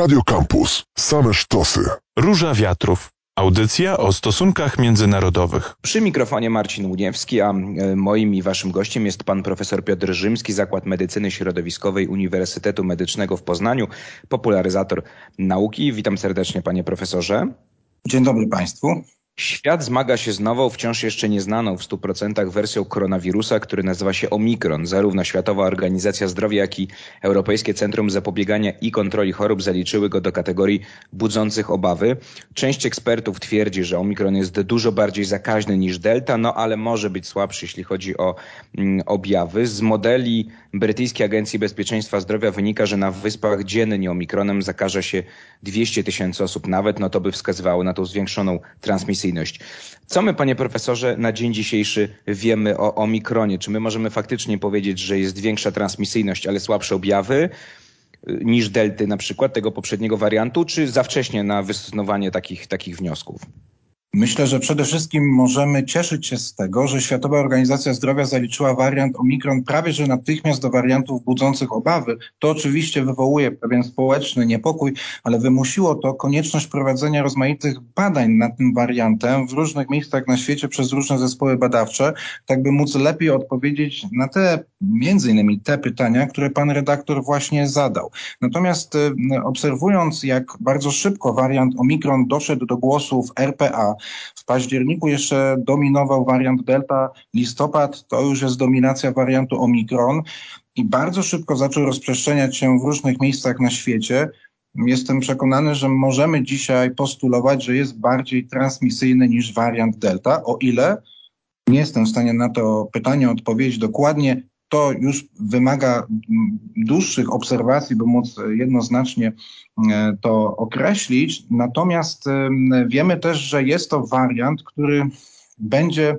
Radio Campus. Same sztosy. Róża Wiatrów. Audycja o stosunkach międzynarodowych. Przy mikrofonie Marcin Łuniewski, a e, moim i waszym gościem jest pan profesor Piotr Rzymski, Zakład Medycyny Środowiskowej Uniwersytetu Medycznego w Poznaniu, popularyzator nauki. Witam serdecznie panie profesorze. Dzień dobry państwu. Świat zmaga się z nową, wciąż jeszcze nieznaną w 100% wersją koronawirusa, który nazywa się Omikron. Zarówno Światowa Organizacja Zdrowia, jak i Europejskie Centrum Zapobiegania i Kontroli Chorób zaliczyły go do kategorii budzących obawy. Część ekspertów twierdzi, że Omikron jest dużo bardziej zakaźny niż Delta, no ale może być słabszy, jeśli chodzi o mm, objawy. Z modeli brytyjskiej Agencji Bezpieczeństwa Zdrowia wynika, że na wyspach dziennie Omikronem zakaże się 200 tysięcy osób nawet, no to by wskazywało na tą zwiększoną transmisję co my, panie profesorze, na dzień dzisiejszy wiemy o omikronie? Czy my możemy faktycznie powiedzieć, że jest większa transmisyjność, ale słabsze objawy? Y, niż delty na przykład tego poprzedniego wariantu, czy za wcześnie na wystosowanie takich, takich wniosków? Myślę, że przede wszystkim możemy cieszyć się z tego, że Światowa Organizacja Zdrowia zaliczyła wariant Omikron prawie że natychmiast do wariantów budzących obawy. To oczywiście wywołuje pewien społeczny niepokój, ale wymusiło to konieczność prowadzenia rozmaitych badań nad tym wariantem w różnych miejscach na świecie przez różne zespoły badawcze, tak by móc lepiej odpowiedzieć na te, między innymi te pytania, które pan redaktor właśnie zadał. Natomiast y, obserwując, jak bardzo szybko wariant Omikron doszedł do głosów RPA, w październiku jeszcze dominował wariant Delta, listopad to już jest dominacja wariantu Omikron i bardzo szybko zaczął rozprzestrzeniać się w różnych miejscach na świecie. Jestem przekonany, że możemy dzisiaj postulować, że jest bardziej transmisyjny niż wariant Delta, o ile? Nie jestem w stanie na to pytanie odpowiedzieć dokładnie to już wymaga dłuższych obserwacji, by móc jednoznacznie e, to określić. Natomiast wiemy też, że jest to wariant, który będzie E,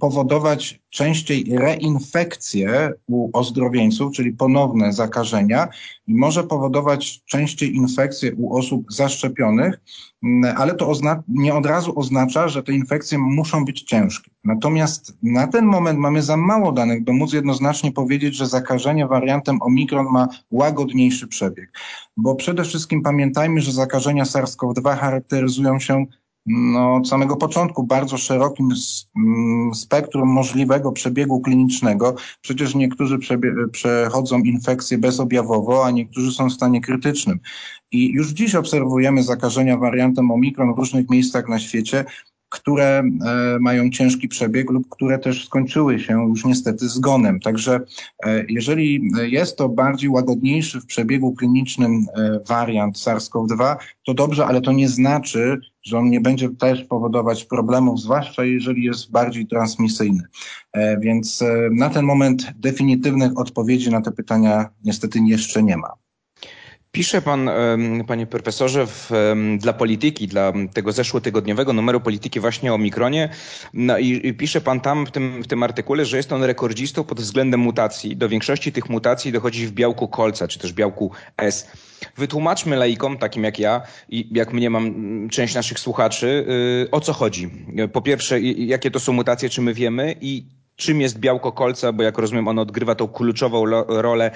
powodować częściej reinfekcje u ozdrowieńców, czyli ponowne zakażenia i może powodować częściej infekcje u osób zaszczepionych, ale to nie od razu oznacza, że te infekcje muszą być ciężkie. Natomiast na ten moment mamy za mało danych, by móc jednoznacznie powiedzieć, że zakażenie wariantem Omikron ma łagodniejszy przebieg. Bo przede wszystkim pamiętajmy, że zakażenia SARS-CoV-2 charakteryzują się no, od samego początku bardzo szerokim mm, spektrum możliwego przebiegu klinicznego. Przecież niektórzy przechodzą infekcję bezobjawowo, a niektórzy są w stanie krytycznym. I już dziś obserwujemy zakażenia wariantem Omikron w różnych miejscach na świecie, które e, mają ciężki przebieg lub które też skończyły się już niestety zgonem. Także e, jeżeli jest to bardziej łagodniejszy w przebiegu klinicznym e, wariant SARS-CoV-2, to dobrze, ale to nie znaczy, że on nie będzie też powodować problemów, zwłaszcza jeżeli jest bardziej transmisyjny. Więc na ten moment definitywnych odpowiedzi na te pytania niestety jeszcze nie ma. Pisze pan, panie profesorze, w, dla polityki, dla tego zeszłotygodniowego numeru polityki właśnie o mikronie. No i, i pisze pan tam w tym, w tym artykule, że jest on rekordzistą pod względem mutacji. Do większości tych mutacji dochodzi w białku kolca, czy też białku S. Wytłumaczmy laikom, takim jak ja i jak mnie mam część naszych słuchaczy, yy, o co chodzi. Po pierwsze, jakie to są mutacje, czy my wiemy i czym jest białko kolca, bo jak rozumiem, ono odgrywa tą kluczową rolę e,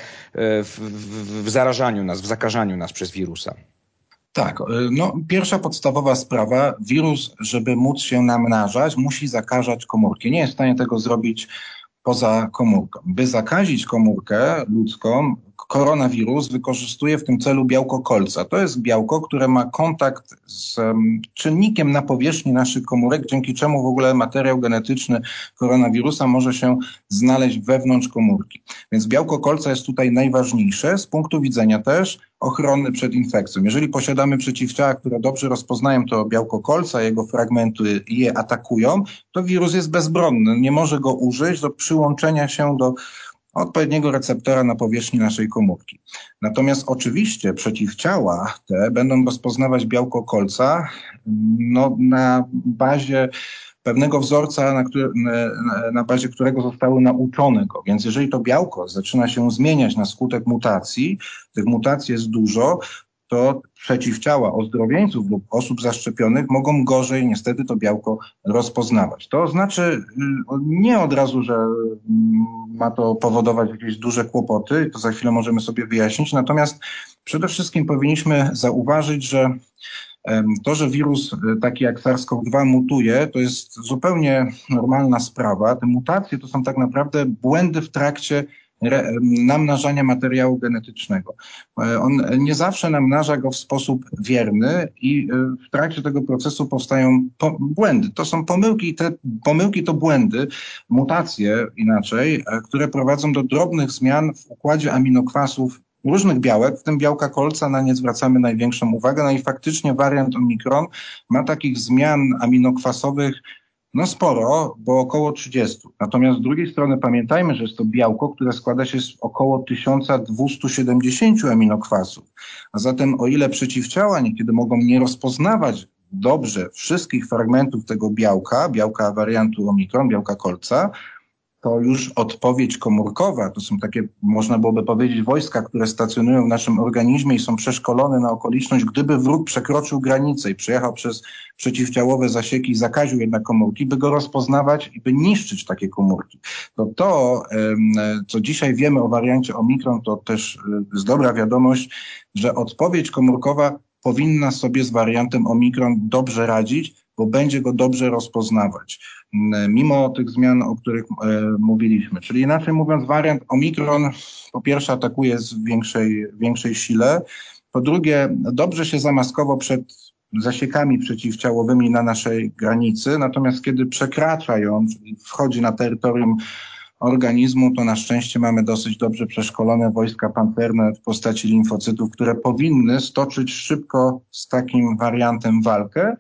w, w, w zarażaniu nas, w zakażaniu nas przez wirusa. Tak, e, no pierwsza podstawowa sprawa, wirus, żeby móc się namnażać, musi zakażać komórki. Nie jest w stanie tego zrobić poza komórką. By zakazić komórkę ludzką, koronawirus wykorzystuje w tym celu białko kolca. To jest białko, które ma kontakt z czynnikiem na powierzchni naszych komórek, dzięki czemu w ogóle materiał genetyczny koronawirusa może się znaleźć wewnątrz komórki. Więc białko kolca jest tutaj najważniejsze z punktu widzenia też ochrony przed infekcją. Jeżeli posiadamy przeciwciała, które dobrze rozpoznają to białko kolca, jego fragmenty je atakują, to wirus jest bezbronny. Nie może go użyć do przyłączenia się do odpowiedniego receptora na powierzchni naszej komórki. Natomiast oczywiście przeciwciała te będą rozpoznawać białko kolca no, na bazie pewnego wzorca, na, który, na, bazie którego zostały nauczone go. Więc jeżeli to białko zaczyna się zmieniać na skutek mutacji, tych mutacji jest dużo, to przeciwciała ozdrowieńców lub osób zaszczepionych mogą gorzej niestety to białko rozpoznawać. To znaczy y, nie od razu, że mm, ma to powodować jakieś duże kłopoty, to za chwilę możemy sobie wyjaśnić, natomiast przede wszystkim powinniśmy zauważyć, że to, że wirus e, taki jak SARS-CoV-2 mutuje, to jest zupełnie normalna sprawa. Te mutacje to są tak naprawdę błędy w trakcie namnażania materiału genetycznego. E, on nie zawsze namnaża go w sposób wierny i e, w trakcie tego procesu powstają błędy. To są pomyłki i te pomyłki to błędy, mutacje inaczej, które prowadzą do drobnych zmian w układzie aminokwasów różnych białek, w tym białka kolca, na nie zwracamy największą uwagę. No i faktycznie wariant Omikron ma takich zmian aminokwasowych no sporo, bo około 30. Natomiast z drugiej strony pamiętajmy, że jest to białko, które składa się z około 1270 aminokwasów. A zatem o ile przeciwciała niekiedy mogą nie rozpoznawać dobrze wszystkich fragmentów tego białka, białka wariantu Omikron, białka kolca, to już odpowiedź komórkowa, to są takie, można byłoby powiedzieć, wojska, które stacjonują w naszym organizmie i są przeszkolone na okoliczność, gdyby wróg przekroczył granicę i przejechał przez przeciwciałowe zasieki i zakaził jednak komórki, by go rozpoznawać i by niszczyć takie komórki. To to, co dzisiaj wiemy o wariancie Omikron, to też jest dobra wiadomość, że odpowiedź komórkowa powinna sobie z wariantem Omikron dobrze radzić, bo będzie go dobrze rozpoznawać, mimo tych zmian, o których e, mówiliśmy. Czyli inaczej mówiąc, wariant Omikron po pierwsze atakuje z większej, większej sile, po drugie dobrze się zamaskował przed zasiekami przeciwciałowymi na naszej granicy, natomiast kiedy przekracza ją, czyli wchodzi na terytorium organizmu, to na szczęście mamy dosyć dobrze przeszkolone wojska pancerne w postaci limfocytów, które powinny stoczyć szybko z takim wariantem walkę,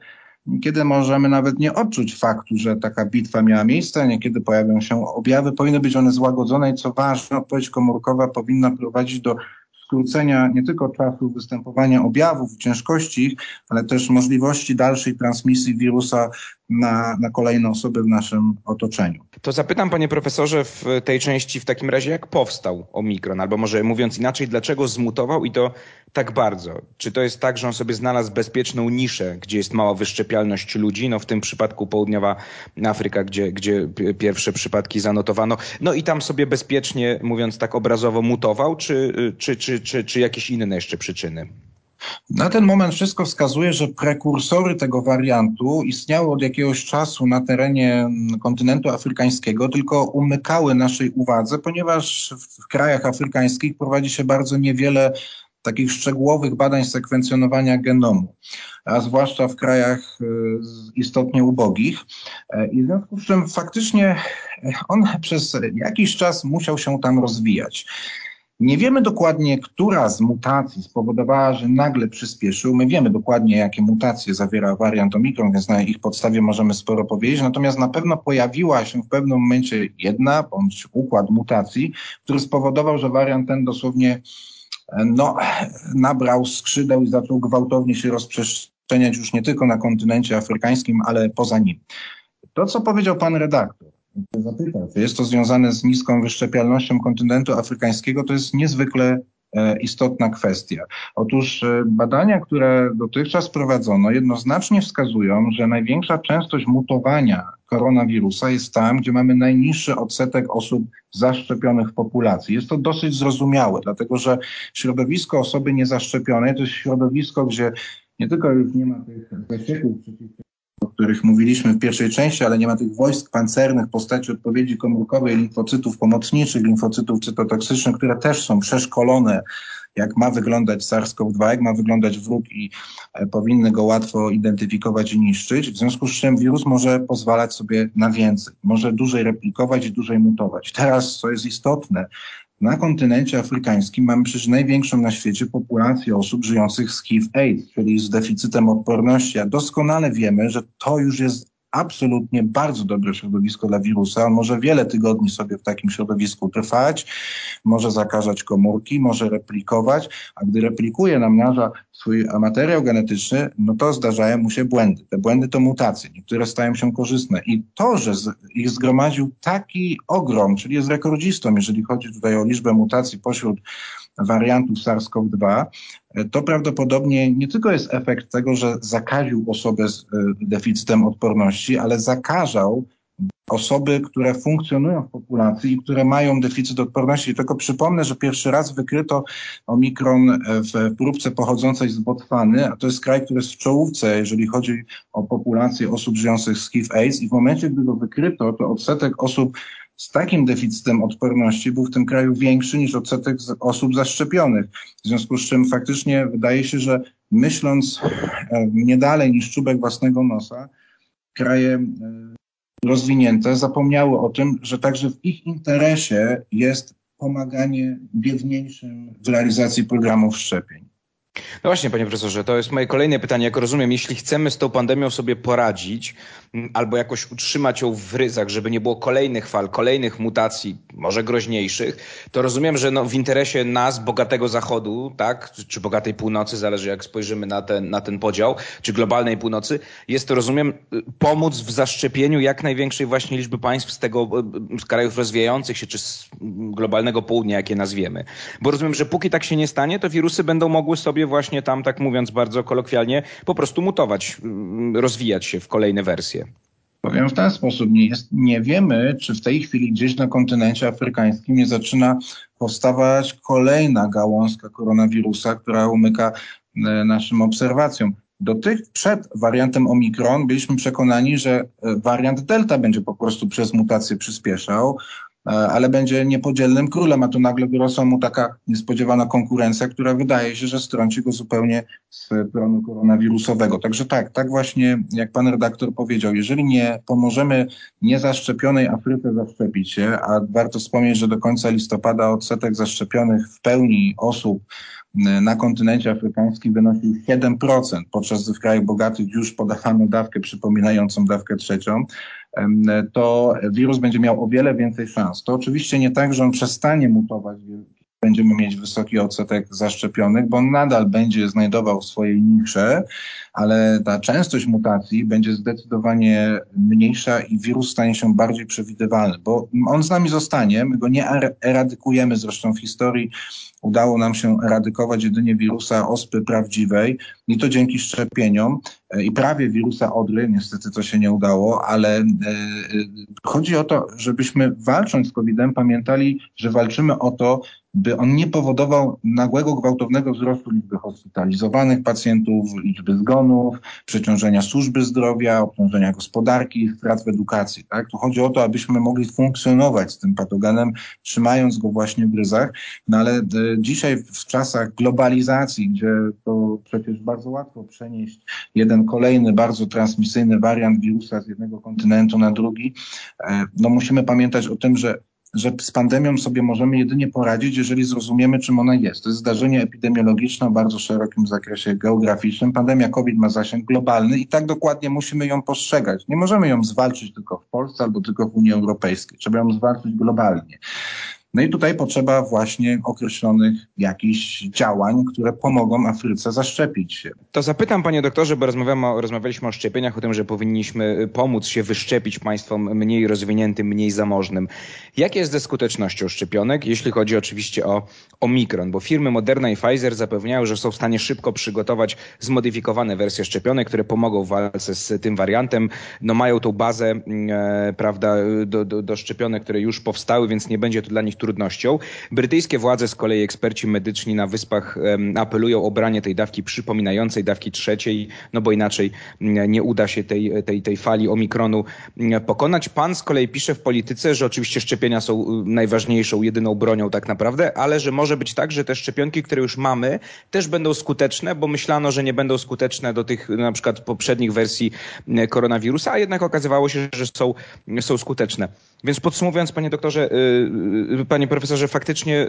Niekiedy możemy nawet nie odczuć faktu, że taka bitwa miała miejsce, niekiedy pojawią się objawy, powinny być one złagodzone i co ważne, odpowiedź komórkowa powinna prowadzić do skrócenia nie tylko czasu występowania objawów, ciężkości ale też możliwości dalszej transmisji wirusa na, na kolejne osoby w naszym otoczeniu. To zapytam panie profesorze w tej części w takim razie, jak powstał omikron, albo może mówiąc inaczej, dlaczego zmutował i to tak bardzo? Czy to jest tak, że on sobie znalazł bezpieczną niszę, gdzie jest mała wyszczepialność ludzi, no w tym przypadku południowa Afryka, gdzie, gdzie pierwsze przypadki zanotowano, no i tam sobie bezpiecznie, mówiąc tak obrazowo, mutował, czy, czy, czy, czy, czy jakieś inne jeszcze przyczyny? Na ten moment wszystko wskazuje, że prekursory tego wariantu istniały od jakiegoś czasu na terenie kontynentu afrykańskiego, tylko umykały naszej uwadze, ponieważ w krajach afrykańskich prowadzi się bardzo niewiele takich szczegółowych badań sekwencjonowania genomu, a zwłaszcza w krajach y, istotnie ubogich. E, I w związku z czym faktycznie on przez jakiś czas musiał się tam rozwijać. Nie wiemy dokładnie, która z mutacji spowodowała, że nagle przyspieszył. My wiemy dokładnie, jakie mutacje zawiera wariant Omikron, więc na ich podstawie możemy sporo powiedzieć. Natomiast na pewno pojawiła się w pewnym momencie jedna bądź układ mutacji, który spowodował, że wariant ten dosłownie no, nabrał skrzydeł i zaczął gwałtownie się rozprzestrzeniać już nie tylko na kontynencie afrykańskim, ale poza nim. To, co powiedział pan redaktor, Jest to związane z niską wyszczepialnością kontynentu afrykańskiego. To jest niezwykle e, istotna kwestia. Otóż e, badania, które dotychczas prowadzono, jednoznacznie wskazują, że największa częstość mutowania koronawirusa jest tam, gdzie mamy najniższy odsetek osób zaszczepionych w populacji. Jest to dosyć zrozumiałe, dlatego że środowisko osoby niezaszczepionej to jest środowisko, gdzie nie tylko już nie ma tych zasieków przeciwko o których mówiliśmy w pierwszej części, ale nie ma tych wojsk pancernych w postaci odpowiedzi komórkowej, limfocytów pomocniczych, limfocytów cytotoksycznych, które też są przeszkolone, jak ma wyglądać SARS-CoV-2, jak ma wyglądać wróg i e, powinny go łatwo identyfikować i niszczyć. W związku z czym wirus może pozwalać sobie na więcej, może dłużej replikować i dłużej mutować. Teraz, co jest istotne, na kontynencie afrykańskim mamy przecież największą na świecie populację osób żyjących z HIV-AIDS, czyli z deficytem odporności, a doskonale wiemy, że to już jest absolutnie bardzo dobre środowisko dla wirusa. On może wiele tygodni sobie w takim środowisku trwać, może zakażać komórki, może replikować, a gdy replikuje, namnaża swój materiał genetyczny, no to zdarzają mu się błędy. Te błędy to mutacje, niektóre stają się korzystne. I to, że ich zgromadził taki ogrom, czyli jest rekordzistą, jeżeli chodzi tutaj o liczbę mutacji pośród wariantów SARS-CoV-2, to prawdopodobnie nie tylko jest efekt tego, że zakaził osobę z deficytem odporności, ale zakażał osoby, które funkcjonują w populacji i które mają deficyt odporności. Tylko przypomnę, że pierwszy raz wykryto omikron w próbce pochodzącej z Botswany, a to jest kraj, który jest w czołówce, jeżeli chodzi o populację osób żyjących z HIV-AIDS i w momencie, gdy go wykryto, to odsetek osób z takim deficytem odporności był w tym kraju większy niż odsetek osób zaszczepionych. W związku z czym faktycznie wydaje się, że myśląc e, nie dalej niż czubek własnego nosa, kraje e, rozwinięte zapomniały o tym, że także w ich interesie jest pomaganie biedniejszym w realizacji programów szczepień. No właśnie, panie profesorze, to jest moje kolejne pytanie. Jak rozumiem, jeśli chcemy z tą pandemią sobie poradzić, albo jakoś utrzymać ją w ryzach, żeby nie było kolejnych fal, kolejnych mutacji, może groźniejszych, to rozumiem, że no w interesie nas, bogatego Zachodu, tak, czy bogatej północy, zależy jak spojrzymy na ten, na ten podział, czy globalnej północy, jest to, rozumiem, pomóc w zaszczepieniu jak największej właśnie liczby państw z tego, z krajów rozwijających się, czy z globalnego południa, jakie nazwiemy. Bo rozumiem, że póki tak się nie stanie, to wirusy będą mogły sobie właśnie tam, tak mówiąc bardzo kolokwialnie, po prostu mutować, rozwijać się w kolejne wersje. Powiem w ten sposób, nie, jest, nie wiemy, czy w tej chwili gdzieś na kontynencie afrykańskim nie zaczyna powstawać kolejna gałązka koronawirusa, która umyka e, naszym obserwacjom. Do tych przed wariantem Omikron byliśmy przekonani, że e, wariant Delta będzie po prostu przez mutację przyspieszał. E, ale będzie niepodzielnym królem, a tu nagle wyrosła mu taka niespodziewana konkurencja, która wydaje się, że strąci go zupełnie z tronu koronawirusowego. Także tak, tak właśnie jak pan redaktor powiedział, jeżeli nie pomożemy niezaszczepionej Afryce zaszczepić się, a warto wspomnieć, że do końca listopada odsetek zaszczepionych w pełni osób e, na kontynencie afrykańskim wynosił 7%, podczas gdy w krajach bogatych już podawano dawkę przypominającą dawkę trzecią to wirus będzie miał o wiele więcej szans. To oczywiście nie tak, że on przestanie mutować, będziemy mieć wysoki odsetek zaszczepionych, bo on nadal będzie znajdował swoje nisze, ale ta częstość mutacji będzie zdecydowanie mniejsza i wirus stanie się bardziej przewidywalny, bo on z nami zostanie, my go nie eradykujemy zresztą w historii. Udało nam się eradykować jedynie wirusa ospy prawdziwej i to dzięki szczepieniom e, i prawie wirusa odry, niestety to się nie udało, ale e, e, chodzi o to, żebyśmy walcząc z COVID-em pamiętali, że walczymy o to, by on nie powodował nagłego, gwałtownego wzrostu liczby hospitalizowanych pacjentów, liczby zgonów, przeciążenia służby zdrowia, obciążenia gospodarki, strat w edukacji. Tak? Tu chodzi o to, abyśmy mogli funkcjonować z tym patogenem, trzymając go właśnie w ryzach, no ale e, dzisiaj w czasach globalizacji, gdzie to przecież bardzo łatwo przenieść jeden kolejny bardzo transmisyjny wariant wirusa z jednego kontynentu na drugi, e, no musimy pamiętać o tym, że że z pandemią sobie możemy jedynie poradzić, jeżeli zrozumiemy, czym ona jest. To jest zdarzenie epidemiologiczne o bardzo szerokim zakresie geograficznym. Pandemia COVID ma zasięg globalny i tak dokładnie musimy ją postrzegać. Nie możemy ją zwalczyć tylko w Polsce albo tylko w Unii Europejskiej. Trzeba ją zwalczyć globalnie. No i tutaj potrzeba właśnie określonych jakichś działań, które pomogą Afryce zaszczepić się. To zapytam panie doktorze, bo rozmawialiśmy o szczepieniach, o tym, że powinniśmy pomóc się wyszczepić państwom mniej rozwiniętym, mniej zamożnym. Jak jest ze skutecznością szczepionek, jeśli chodzi oczywiście o Omikron? Bo firmy Moderna i Pfizer zapewniają, że są w stanie szybko przygotować zmodyfikowane wersje szczepionek, które pomogą w walce z tym wariantem. No mają tą bazę, e, prawda, do, do, do szczepionek, które już powstały, więc nie będzie to dla nich trudnością. Brytyjskie władze, z kolei eksperci medyczni na wyspach apelują o branie tej dawki przypominającej dawki trzeciej, no bo inaczej mm, nie uda się tej, tej, tej fali omikronu mm, pokonać. Pan z kolei pisze w polityce, że oczywiście szczepienia są najważniejszą, jedyną bronią tak naprawdę, ale że może być tak, że te szczepionki, które już mamy, też będą skuteczne, bo myślano, że nie będą skuteczne do tych na przykład poprzednich wersji mm, koronawirusa, a jednak okazywało się, że są, są skuteczne. Więc podsumowując, panie doktorze, y, y, panie profesorze, faktycznie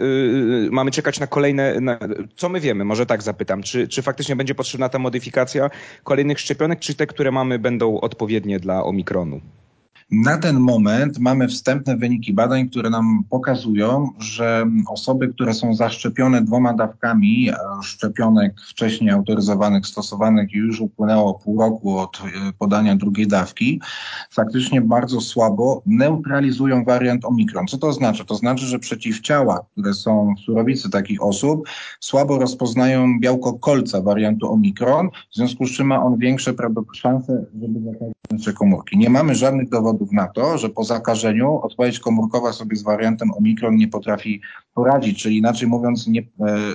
mamy czekać na kolejne. Na, co my wiemy? Może tak zapytam. Czy, czy faktycznie będzie potrzebna ta modyfikacja kolejnych szczepionek, czy te, które mamy, będą odpowiednie dla omikronu? Na ten moment mamy wstępne wyniki badań, które nam pokazują, że osoby, które są zaszczepione dwoma dawkami szczepionek wcześniej autoryzowanych, stosowanych i już upłynęło pół roku od e, podania drugiej dawki, faktycznie bardzo słabo neutralizują wariant omikron. Co to oznacza? To znaczy, że przeciwciała, które są w surowicy takich osób, słabo rozpoznają białko kolca wariantu omikron, w związku z czym ma on większe szanse, żeby zakazić nasze komórki. Nie mamy żadnych dowodów na to, że po zakażeniu odpowiedź komórkowa sobie z wariantem omikron nie potrafi poradzić, czyli inaczej mówiąc, nie, e,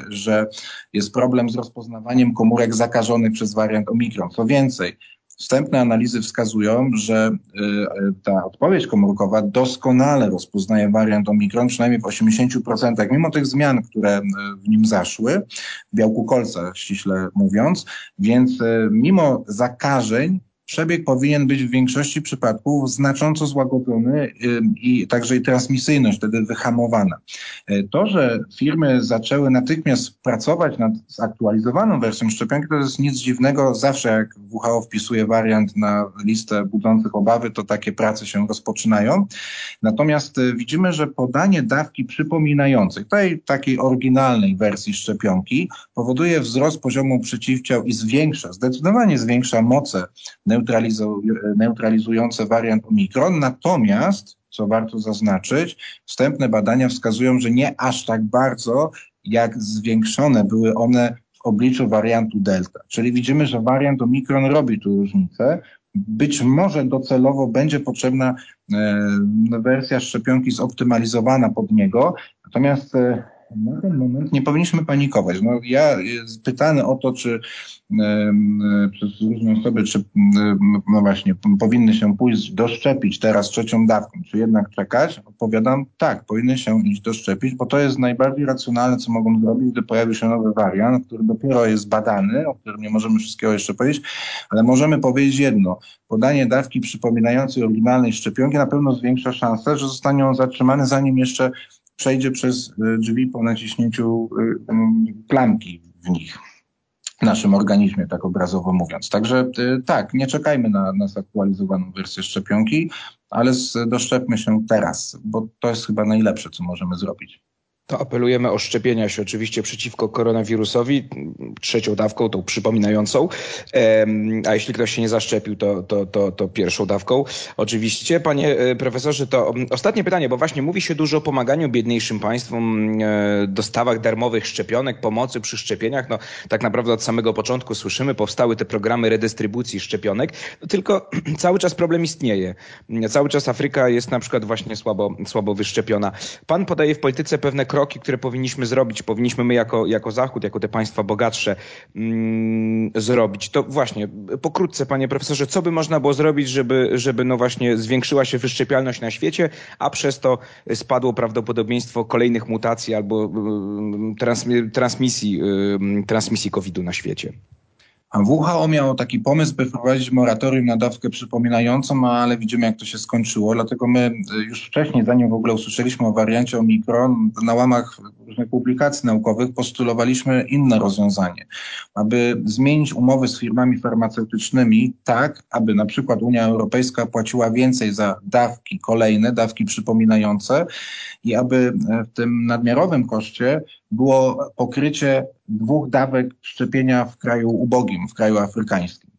że jest problem z rozpoznawaniem komórek zakażonych przez wariant omikron. Co więcej, Wstępne analizy wskazują, że y, ta odpowiedź komórkowa doskonale rozpoznaje wariant omikron, przynajmniej w 80%, mimo tych zmian, które y, w nim zaszły, w białku kolca ściśle mówiąc, więc mimo zakażeń przebieg powinien być w większości przypadków znacząco złagodzony i także i transmisyjność wtedy wyhamowana. E, to, że firmy zaczęły natychmiast pracować nad zaktualizowaną wersją szczepionki, to jest nic dziwnego. Zawsze jak WHO wpisuje wariant na listę budzących obawy, to takie prace się rozpoczynają. Natomiast e, widzimy, że podanie dawki przypominającej, tej takiej oryginalnej wersji szczepionki, powoduje wzrost poziomu przeciwciał i zwiększa, zdecydowanie zwiększa moce neutralizujące wariant Omikron. Natomiast, co warto zaznaczyć, wstępne badania wskazują, że nie aż tak bardzo, jak zwiększone były one w obliczu wariantu Delta. Czyli widzimy, że wariant Omikron robi tu różnicę. Być może docelowo będzie potrzebna e, wersja szczepionki zoptymalizowana pod niego, natomiast e, na ten moment nie powinniśmy panikować. No, ja pytany o to, czy przez różne osoby, czy no właśnie, powinny się pójść doszczepić teraz trzecią dawką, czy jednak czekać, odpowiadam tak, powinny się iść doszczepić, bo to jest najbardziej racjonalne, co mogą zrobić, gdy pojawi się nowy wariant, który dopiero jest badany, o którym nie możemy wszystkiego jeszcze powiedzieć, ale możemy powiedzieć jedno, podanie dawki przypominającej oryginalnej szczepionki na pewno zwiększa szansę, że zostanie on zatrzymany, zanim jeszcze przejdzie przez y, drzwi po naciśnięciu y, klamki w nich w naszym organizmie, tak obrazowo mówiąc. Także y, tak, nie czekajmy na, na zaktualizowaną wersję szczepionki, ale doszczepmy się teraz, bo to jest chyba najlepsze, co możemy zrobić to apelujemy o szczepienia się oczywiście przeciwko koronawirusowi, trzecią dawką, tą przypominającą, a jeśli ktoś się nie zaszczepił, to, to, to, to pierwszą dawką. Oczywiście, panie e, profesorze, to mm, ostatnie pytanie, bo właśnie mówi się dużo o pomaganiu biedniejszym państwom, e, dostawach darmowych szczepionek, pomocy przy szczepieniach. No, tak naprawdę od samego początku słyszymy, powstały te programy redystrybucji szczepionek, tylko cały czas problem istnieje. Cały czas Afryka jest na przykład właśnie słabo, słabo wyszczepiona. Pan podaje w polityce pewne kroki, które powinniśmy zrobić, powinniśmy my jako, jako Zachód, jako te państwa bogatsze mm, zrobić. To właśnie, pokrótce, panie profesorze, co by można było zrobić, żeby, żeby no właśnie zwiększyła się wyszczepialność na świecie, a przez to spadło prawdopodobieństwo kolejnych mutacji albo mm, transmisji, mm, transmisji COVID-u na świecie? WHO miało taki pomysł, by wprowadzić moratorium na dawkę przypominającą, ale widzimy jak to się skończyło. Dlatego my y, już wcześniej, zanim w ogóle usłyszeliśmy o wariancie Omikron, na łamach różnych publikacji naukowych postulowaliśmy inne rozwiązanie, aby zmienić umowy z firmami farmaceutycznymi tak, aby na przykład Unia Europejska płaciła więcej za dawki kolejne, dawki przypominające i aby w tym nadmiarowym koszcie było pokrycie dwóch dawek szczepienia w kraju ubogim, w kraju afrykańskim.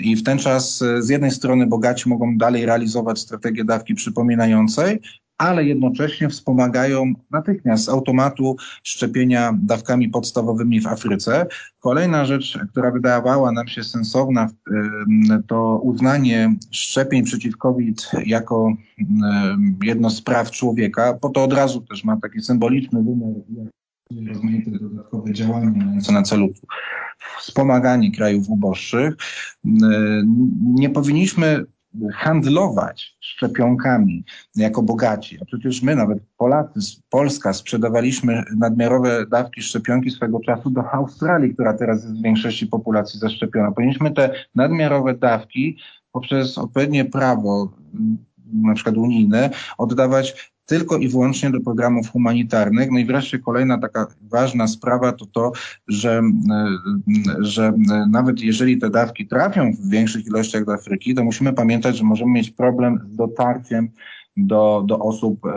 I w ten czas e, z jednej strony bogaci mogą dalej realizować strategię dawki przypominającej, ale jednocześnie wspomagają natychmiast z automatu szczepienia dawkami podstawowymi w Afryce. Kolejna rzecz, która wydawała nam się sensowna, to uznanie szczepień przeciw COVID jako jedno z praw człowieka, bo to od razu też ma taki symboliczny wymiar rozmaite dodatkowe działania mające na celu wspomaganie krajów uboższych. Nie powinniśmy handlować szczepionkami jako bogaci. A przecież my, nawet Polacy, Polska, sprzedawaliśmy nadmiarowe dawki szczepionki swego czasu do Australii, która teraz jest w większości populacji zaszczepiona. Powinniśmy te nadmiarowe dawki poprzez odpowiednie prawo na przykład unijne, oddawać tylko i wyłącznie do programów humanitarnych. No i wreszcie kolejna taka ważna sprawa to to, że, że nawet jeżeli te dawki trafią w większych ilościach do Afryki, to musimy pamiętać, że możemy mieć problem z dotarciem do, do osób e,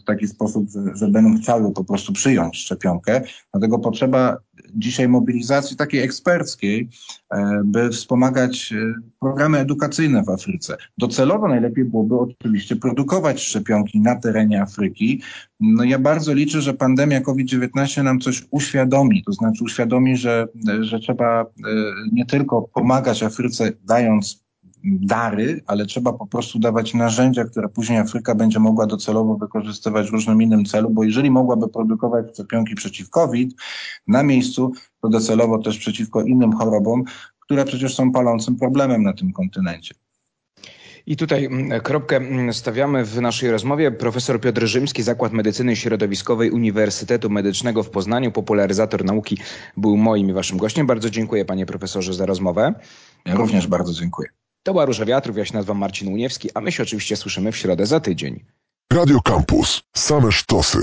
w taki sposób, że, będą chciały po prostu przyjąć szczepionkę. Dlatego potrzeba dzisiaj mobilizacji takiej eksperckiej, e, by wspomagać e, programy edukacyjne w Afryce. Docelowo najlepiej byłoby oczywiście produkować szczepionki na terenie Afryki. No ja bardzo liczę, że pandemia COVID-19 nam coś uświadomi, to znaczy uświadomi, że, że trzeba nie tylko pomagać Afryce dając dary, ale trzeba po prostu dawać narzędzia, które później Afryka będzie mogła docelowo wykorzystywać w różnym innym celu, bo jeżeli mogłaby produkować szczepionki przeciw COVID na miejscu, to docelowo też przeciwko innym chorobom, które przecież są palącym problemem na tym kontynencie. I tutaj mm, kropkę mm, stawiamy w naszej rozmowie. Profesor Piotr Rzymski, Zakład Medycyny Środowiskowej Uniwersytetu Medycznego w Poznaniu, popularyzator nauki, był moim i waszym gościem. Bardzo dziękuję panie profesorze za rozmowę. Ja również bardzo dziękuję. To była Róża Wiatrów, ja się nazywam Marcin Uniewski, a my się oczywiście słyszymy w środę za tydzień. Radio Campus. Same sztosy.